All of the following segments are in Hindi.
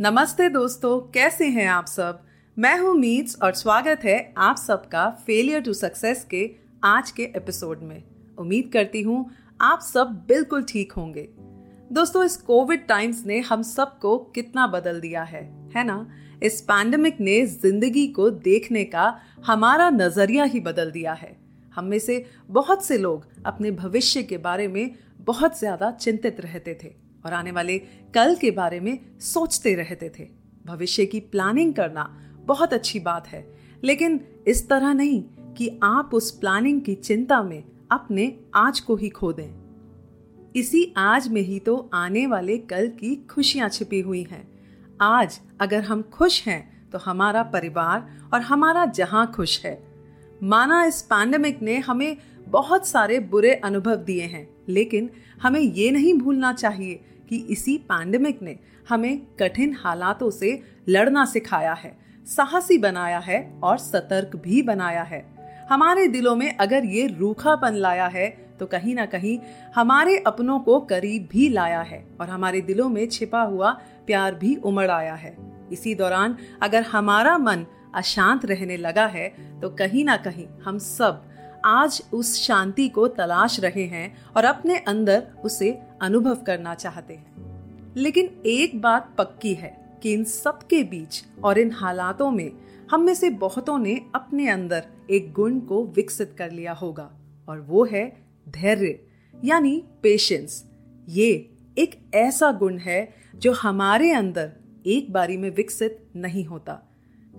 नमस्ते दोस्तों, कैसे हैं आप सब? मैं हूँ मीट्स और स्वागत है आप सबका फेलियर टू सक्सेस के आज के एपिसोड में। उम्मीद करती हूँ आप सब बिल्कुल ठीक होंगे। दोस्तों, इस कोविड टाइम्स ने हम सबको कितना बदल दिया है है ना? इस पैंडमिक ने ज़िंदगी को देखने का हमारा नज़रिया ही बदल दिया है। हम में से बहुत से लोग अपने भविष्य के बारे में बहुत ज़्यादा चिंतित रहते थे। और आने वाले कल के बारे में सोचते रहते थे। भविष्य की प्लानिंग करना बहुत अच्छी बात है, लेकिन इस तरह नहीं कि आप उस प्लानिंग की चिंता में अपने आज को ही खो दें। इसी आज में ही तो आने वाले कल की खुशियाँ छिपी हुई हैं। आज अगर हम खुश हैं तो हमारा परिवार और हमारा जहाँ खुश है। माना इस पैंडमिक ने हमें बहुत सारे बुरे अनुभव दिए हैं, लेकिन हमें ये नहीं भूलना चाहिए कि इसी पैंडमिक ने हमें कठिन हालातों से लड़ना सिखाया है, साहसी बनाया है और सतर्क भी बनाया है। हमारे दिलों में अगर ये रूखापन लाया है तो कहीं ना कहीं हमारे अपनों को करीब भी लाया है और हमारे दिलों में छिपा हुआ प्यार भी उमड़ आया है। इसी दौरान अगर हमारा मन अशांत रहने लगा है तो कहीं ना कहीं हम सब आज उस शांति को तलाश रहे हैं और अपने अंदर उसे अनुभव करना चाहते हैं। लेकिन एक बात पक्की है कि इन सब के बीच और इन हालातों में हम में से बहुतों ने अपने अंदर एक गुण को विकसित कर लिया होगा और वो है धैर्य, यानी पेशेंस ये एक ऐसा गुण है जो हमारे अंदर एक बारी में विकसित नहीं होता।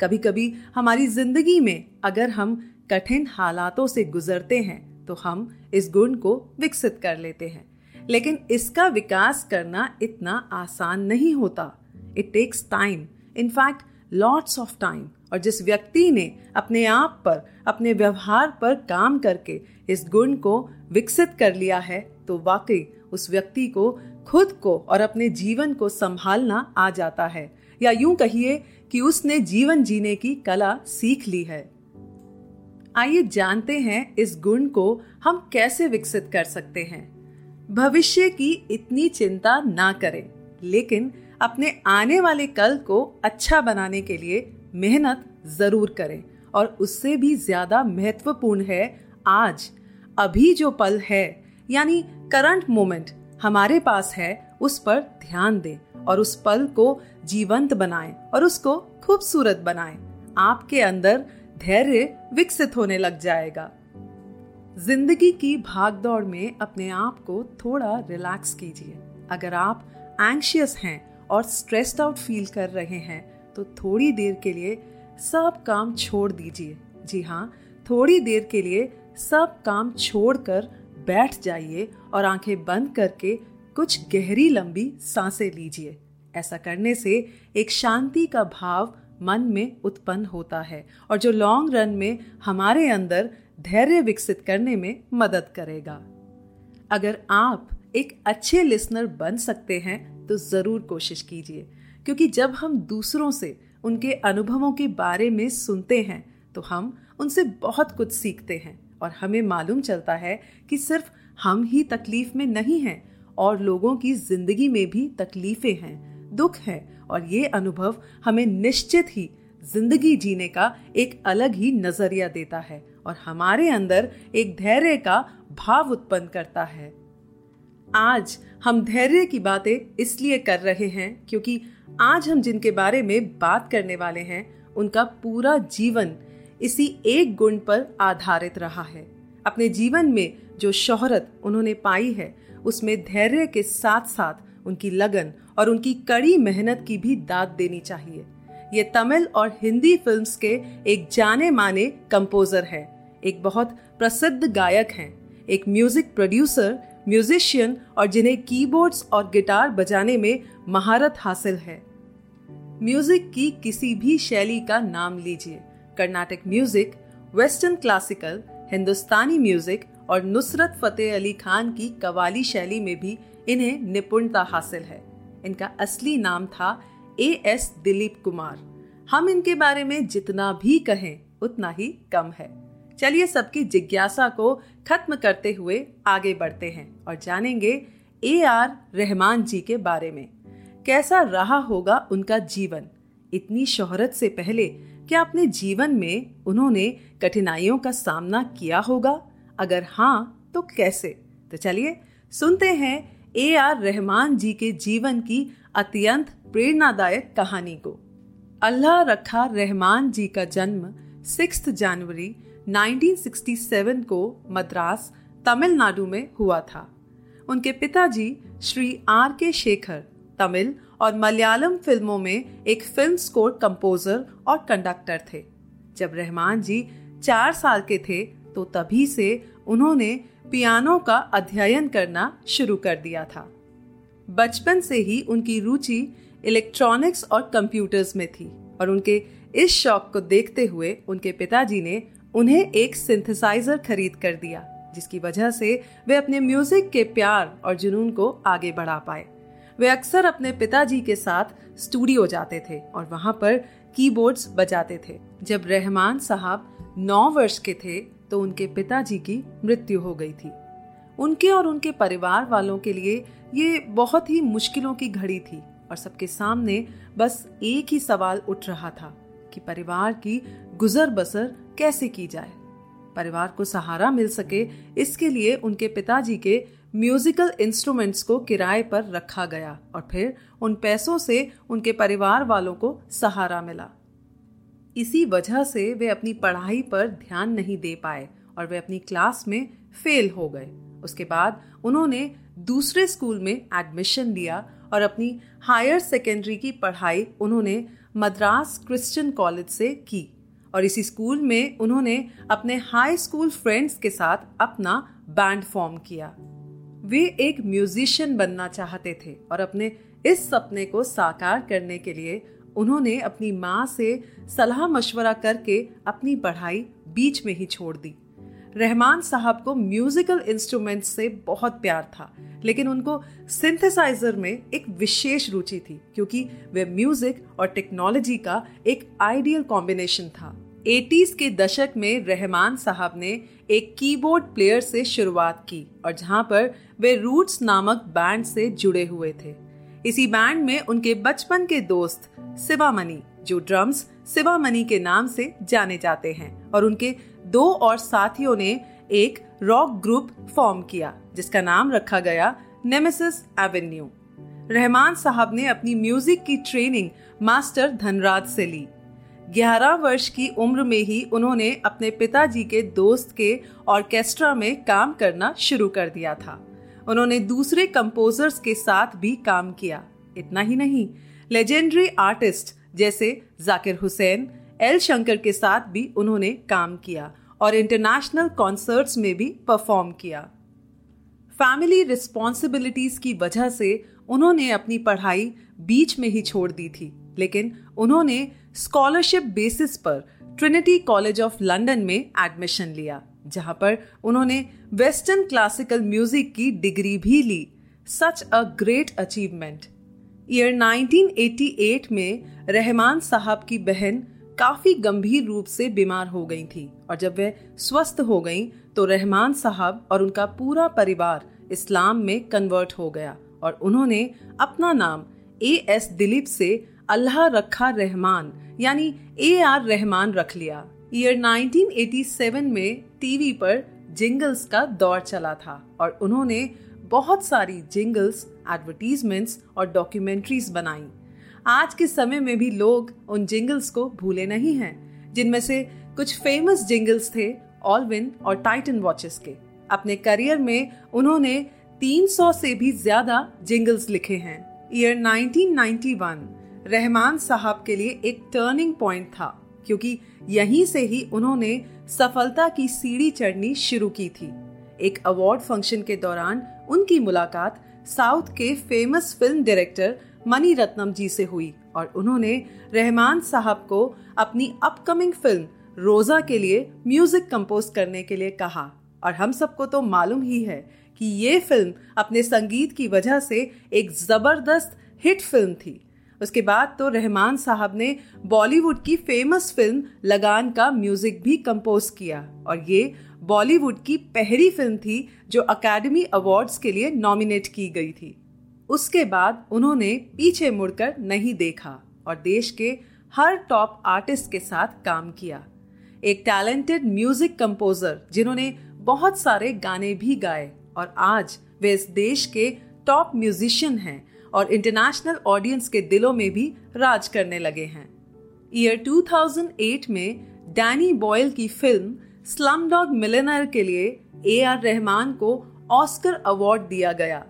कभी कभी हमारी ज़िंदगी में अगर हम कठिन हालातों से गुजरते हैं तो हम इस गुण को विकसित कर लेते हैं। लेकिन इसका विकास करना इतना आसान नहीं होता। It takes time in fact lots of time और जिस व्यक्ति ने अपने आप पर, अपने व्यवहार पर काम करके इस गुण को विकसित कर लिया है तो वाकई उस व्यक्ति को, खुद को और अपने जीवन को संभालना आ जाता है। या यूँ कहिए कि उसने जीवन जीने की कला सीख ली है। आइए जानते हैं इस गुण को हम कैसे विकसित कर सकते हैं। भविष्य की इतनी चिंता ना करें, लेकिन अपने आने वाले कल को अच्छा बनाने के लिए मेहनत ज़रूर करें और उससे भी ज़्यादा महत्वपूर्ण है आज। अभी जो पल है, यानी करंट मोमेंट हमारे पास है, उस पर ध्यान दें और उस पल को जीवंत बनाएँ और उसको खूबसूरत बनाएँ। आपके अंदर धैर्य विकसित होने लग जाएगा। ज़िंदगी की भागदौड़ में अपने आप को थोड़ा रिलैक्स कीजिए। अगर आप एंशियस हैं और स्ट्रेस्ड आउट फील कर रहे हैं तो थोड़ी देर के लिए सब काम छोड़ दीजिए। जी हाँ थोड़ी देर के लिए सब काम छोड़कर बैठ जाइए और आँखें बंद करके कुछ गहरी लंबी साँसें लीजिए। ऐसा करने से एक शांति का भाव मन में उत्पन्न होता है और जो लॉन्ग रन में हमारे अंदर धैर्य विकसित करने में मदद करेगा। अगर आप एक अच्छे लिसनर बन सकते हैं तो ज़रूर कोशिश कीजिए, क्योंकि जब हम दूसरों से उनके अनुभवों के बारे में सुनते हैं तो हम उनसे बहुत कुछ सीखते हैं और हमें मालूम चलता है कि सिर्फ़ हम ही तकलीफ़ में नहीं हैं और लोगों की ज़िंदगी में भी तकलीफें हैं। दुख है और ये अनुभव हमें निश्चित ही ज़िंदगी जीने का एक अलग ही नज़रिया देता है और हमारे अंदर एक धैर्य का भाव उत्पन्न करता है। आज हम धैर्य की बातें इसलिए कर रहे हैं क्योंकि आज हम जिनके बारे में बात करने वाले हैं, उनका पूरा जीवन इसी एक गुण पर आधारित रहा है। अपने जीवन में जो शोहरत उन्होंने पाई है, उसमें धैर्य के साथ साथ उनकी लगन और उनकी कड़ी मेहनत की भी दाद देनी चाहिए। ये तमिल और हिंदी फिल्म्स के एक जाने माने कंपोजर है। एक बहुत प्रसिद्ध गायक हैं। एक म्यूज़िक प्रोड्यूसर, म्यूजिशियन और जिन्हें कीबोर्ड्स और गिटार बजाने में महारत हासिल है। म्यूज़िक की किसी भी शैली का नाम लीजिए। Carnatic music, western classical, Hindustani music और नुसरत फतेह अली खान की कवाली शैली में भी इन्हें निपुणता हासिल है। इनका असली नाम था ए एस दिलीप कुमार। हम इनके बारे में जितना भी कहें, उतना ही कम है। चलिए सबकी जिज्ञासा को खत्म करते हुए आगे बढ़ते हैं और जानेंगे ए आर रहमान जी के बारे में। कैसा रहा होगा उनका जीवन? इतनी शोहरत से पहले क्या अपने जीवन में उन्होंने कठिनाइयों का सामना किया होगा? अगर हाँ तो कैसे? तो चलिए सुनते हैं ए आर रहमान जी के जीवन की अत्यंत प्रेरणादायक कहानी को। अल्लाह रखा रहमान जी का जन्म सिक्स जनवरी 1967 को मद्रास, तमिलनाडु में हुआ था। उनके पिताजी श्री आर के शेखर, तमिल और मलयालम फ़िल्मों में एक फ़िल्म स्कोर कंपोजर और कंडक्टर थे। जब रहमान जी चार साल के थे तो तभी से उन्होंने पियानो का अध्ययन करना शुरू कर दिया था। बचपन से ही उनकी रुचि इलेक्ट्रॉनिक्स और कंप्यूटर्स में थी और उनके इस शौक को देखते हुए उनके पिताजी ने उन्हें एक सिंथेसाइजर खरीद कर दिया, जिसकी वजह से वे अपने म्यूज़िक के प्यार और जुनून को आगे बढ़ा पाए। वे अक्सर अपने पिताजी के साथ स्टूडियो जाते थे और वहाँ पर कीबोर्ड्स बजाते थे। जब रहमान साहब नौ वर्ष के थे तो उनके पिताजी की मृत्यु हो गई थी। उनके और उनके परिवार वालों के लिए ये बहुत ही मुश्किलों की घड़ी थी और सबके सामने बस एक ही सवाल उठ रहा था कि परिवार की गुजर बसर कैसे की जाए। परिवार को सहारा मिल सके, इसके लिए उनके पिताजी के म्यूजिकल इंस्ट्रूमेंट्स को किराए पर रखा गया और फिर उन पैसों से उनके परिवार वालों को सहारा मिला। इसी वजह से वे अपनी पढ़ाई पर ध्यान नहीं दे पाए और वे अपनी क्लास में फेल हो गए। उसके बाद उन्होंने दूसरे स्कूल में एडमिशन लिया और अपनी हायर सेकेंडरी की पढ़ाई उन्होंने मद्रास क्रिश्चियन कॉलेज से की और इसी स्कूल में उन्होंने अपने हाई स्कूल फ्रेंड्स के साथ अपना बैंड फॉर्म किया। वे एक म्यूजिशियन बनना चाहते थे और अपने इस सपने को साकार करने के लिए उन्होंने अपनी माँ से सलाह मशवरा करके अपनी पढ़ाई बीच में ही छोड़ दी। रहमान साहब को म्यूजिकल इंस्ट्रूमेंट से बहुत प्यार था, लेकिन उनको सिंथेसाइजर में एक विशेष रुचि थी, क्योंकि वे म्यूज़िक और टेक्नोलॉजी का एक आइडियल कॉम्बिनेशन था। एटीज के दशक में रहमान साहब ने एक कीबोर्ड प्लेयर से शुरुआत की और जहाँ पर वे रूट्स नामक बैंड से जुड़े हुए थे। इसी बैंड में उनके बचपन के दोस्त शिवा मनी जो ड्रम्स शिवा मनी के नाम से जाने जाते हैं और उनके दो और साथियों ने एक रॉक ग्रुप फॉर्म किया, जिसका नाम रखा गया नेमेसिस एवेन्यू रहमान साहब ने अपनी म्यूज़िक की ट्रेनिंग मास्टर धनराज से ली। ग्यारह वर्ष की उम्र में ही उन्होंने अपने पिताजी के दोस्त के ऑर्केस्ट्रा में काम करना शुरू कर दिया था। उन्होंने दूसरे कंपोजर्स के साथ भी काम किया। इतना ही नहीं लेजेंडरी आर्टिस्ट जैसे जाकिर हुसैन, एल शंकर के साथ भी उन्होंने काम किया और इंटरनेशनल कॉन्सर्ट्स में भी परफॉर्म किया। फैमिली रिस्पॉन्सिबिलिटीज की वजह से उन्होंने अपनी पढ़ाई बीच में ही छोड़ दी थी, लेकिन उन्होंने स्कॉलरशिप बेसिस पर ट्रिनिटी कॉलेज ऑफ़ लंदन में एडमिशन लिया। जहाँ पर उन्होंने वेस्टर्न क्लासिकल म्यूज़िक की डिग्री भी ली। Such a great achievement year 1988 में रहमान साहब की बहन काफ़ी गंभीर रूप से बीमार हो गई थी और जब वे स्वस्थ हो गई तो रहमान साहब और उनका पूरा परिवार इस्लाम में कन्वर्ट हो गया और उन्होंने अपना नाम ए एस दिलीप से अल्लाह रखा रहमान, यानी ए आर रहमान रख लिया। ईयर 1987 में टीवी पर जिंगल्स का दौर चला था और उन्होंने बहुत सारी जिंगल्स एडवर्टीजमेंट्स और डॉक्यूमेंट्रीज बनाई। आज के समय में भी लोग उन जिंगल्स को भूले नहीं हैं, जिनमें से कुछ फ़ेमस जिंगल्स थे ऑलविन और टाइटन वॉचेस के। अपने करियर में उन्होंने 300 से भी ज़्यादा जिंगल्स लिखे हैं। ईयर 1991 रहमान साहब के लिए एक टर्निंग पॉइंट था। क्योंकि यहीं से ही उन्होंने सफलता की सीढ़ी चढ़नी शुरू की थी। एक अवार्ड फ़ंक्शन के दौरान उनकी मुलाकात साउथ के famous film director Mani Ratnam ji से हुई और उन्होंने रहमान साहब को अपनी अपकमिंग फ़िल्म रोजा के लिए म्यूज़िक कंपोज करने के लिए कहा। और हम सबको तो मालूम ही है कि ये फ़िल्म अपने संगीत की वजह से एक ज़बरदस्त हिट फ़िल्म थी। उसके बाद तो रहमान साहब ने बॉलीवुड की फ़ेमस फ़िल्म लगान का म्यूज़िक भी कंपोज किया। और ये बॉलीवुड की पहली फ़िल्म थी जो अकेडमी अवार्ड्स के लिए नॉमिनेट की गई थी। उसके बाद उन्होंने पीछे मुड़कर नहीं देखा और देश के हर टॉप आर्टिस्ट के साथ काम किया। एक टैलेंटेड म्यूज़िक कंपोजर जिन्होंने बहुत सारे गाने भी गाए और आज वे इस देश के टॉप म्यूजिशियन हैं। और इंटरनेशनल ऑडियंस के दिलों में भी राज करने लगे हैं। ईयर 2008 में डैनी बॉयल की फ़िल्म स्लम डॉग मिलेनर के लिए ए आर रहमान को ऑस्कर अवार्ड दिया गया।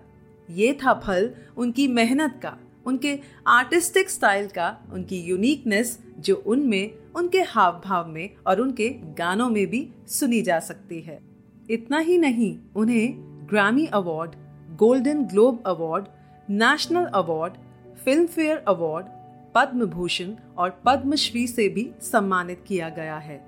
ये था फल उनकी मेहनत का, उनके आर्टिस्टिक स्टाइल का, उनकी यूनिकनेस जो उनमें, उनके हाव भाव में और उनके गानों में भी सुनी जा सकती है। इतना ही नहीं, उन्हें Grammy award Golden Globe award national award Filmfare award Padma Bhushan और पद्मश्री से भी सम्मानित किया गया है।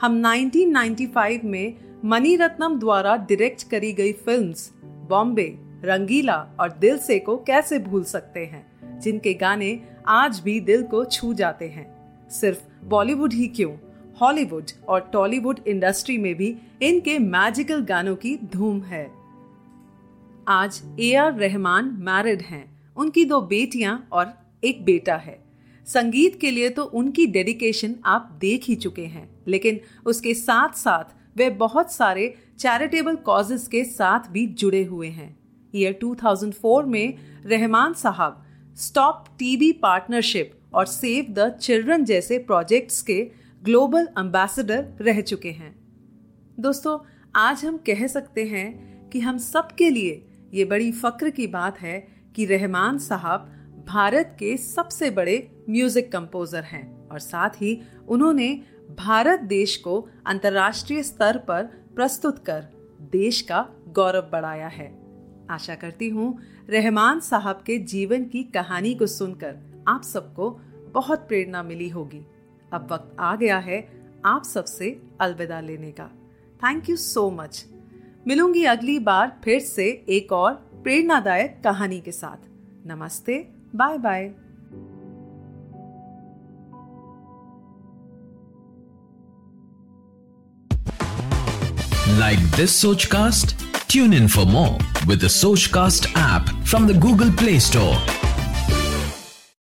हम 1995 में मनी रत्नम द्वारा डायरेक्ट करी गई फिल्म्स बॉम्बे रंगीला और दिल से को कैसे भूल सकते हैं, जिनके गाने आज भी दिल को छू जाते हैं। सिर्फ़ बॉलीवुड ही क्यों? हॉलीवुड और टॉलीवुड इंडस्ट्री में भी इनके मैजिकल गानों की धूम है। आज ए आर रहमान मैरिड हैं। उनकी दो बेटियाँ और एक बेटा है। संगीत के लिए तो उनकी डेडिकेशन आप देख ही चुके हैं, लेकिन उसके साथ साथ वे बहुत सारे चैरिटेबल कॉजेस के साथ भी जुड़े हुए हैं। ईयर 2004 में रहमान साहब स्टॉप टीबी पार्टनरशिप और सेव द चिल्ड्रन जैसे प्रोजेक्ट्स के ग्लोबल एम्बेसडर रह चुके हैं। दोस्तों, आज हम कह सकते हैं कि हम सबके लिए ये बड़ी फक्र की बात है कि रहमान साहब भारत के सबसे बड़े म्यूज़िक कंपोजर हैं और साथ ही उन्होंने भारत देश को अंतर्राष्ट्रीय स्तर पर प्रस्तुत कर देश का गौरव बढ़ाया है। आशा करती हूँ रहमान साहब के जीवन की कहानी को सुनकर आप सबको बहुत प्रेरणा मिली होगी। अब वक्त आ गया है आप सबसे अलविदा लेने का। थैंक यू सो मच मिलूँगी अगली बार फिर से एक और प्रेरणादायक कहानी के साथ। नमस्ते, bye bye. Like this Sochcast tune in for more with Sochcast app from the Google play store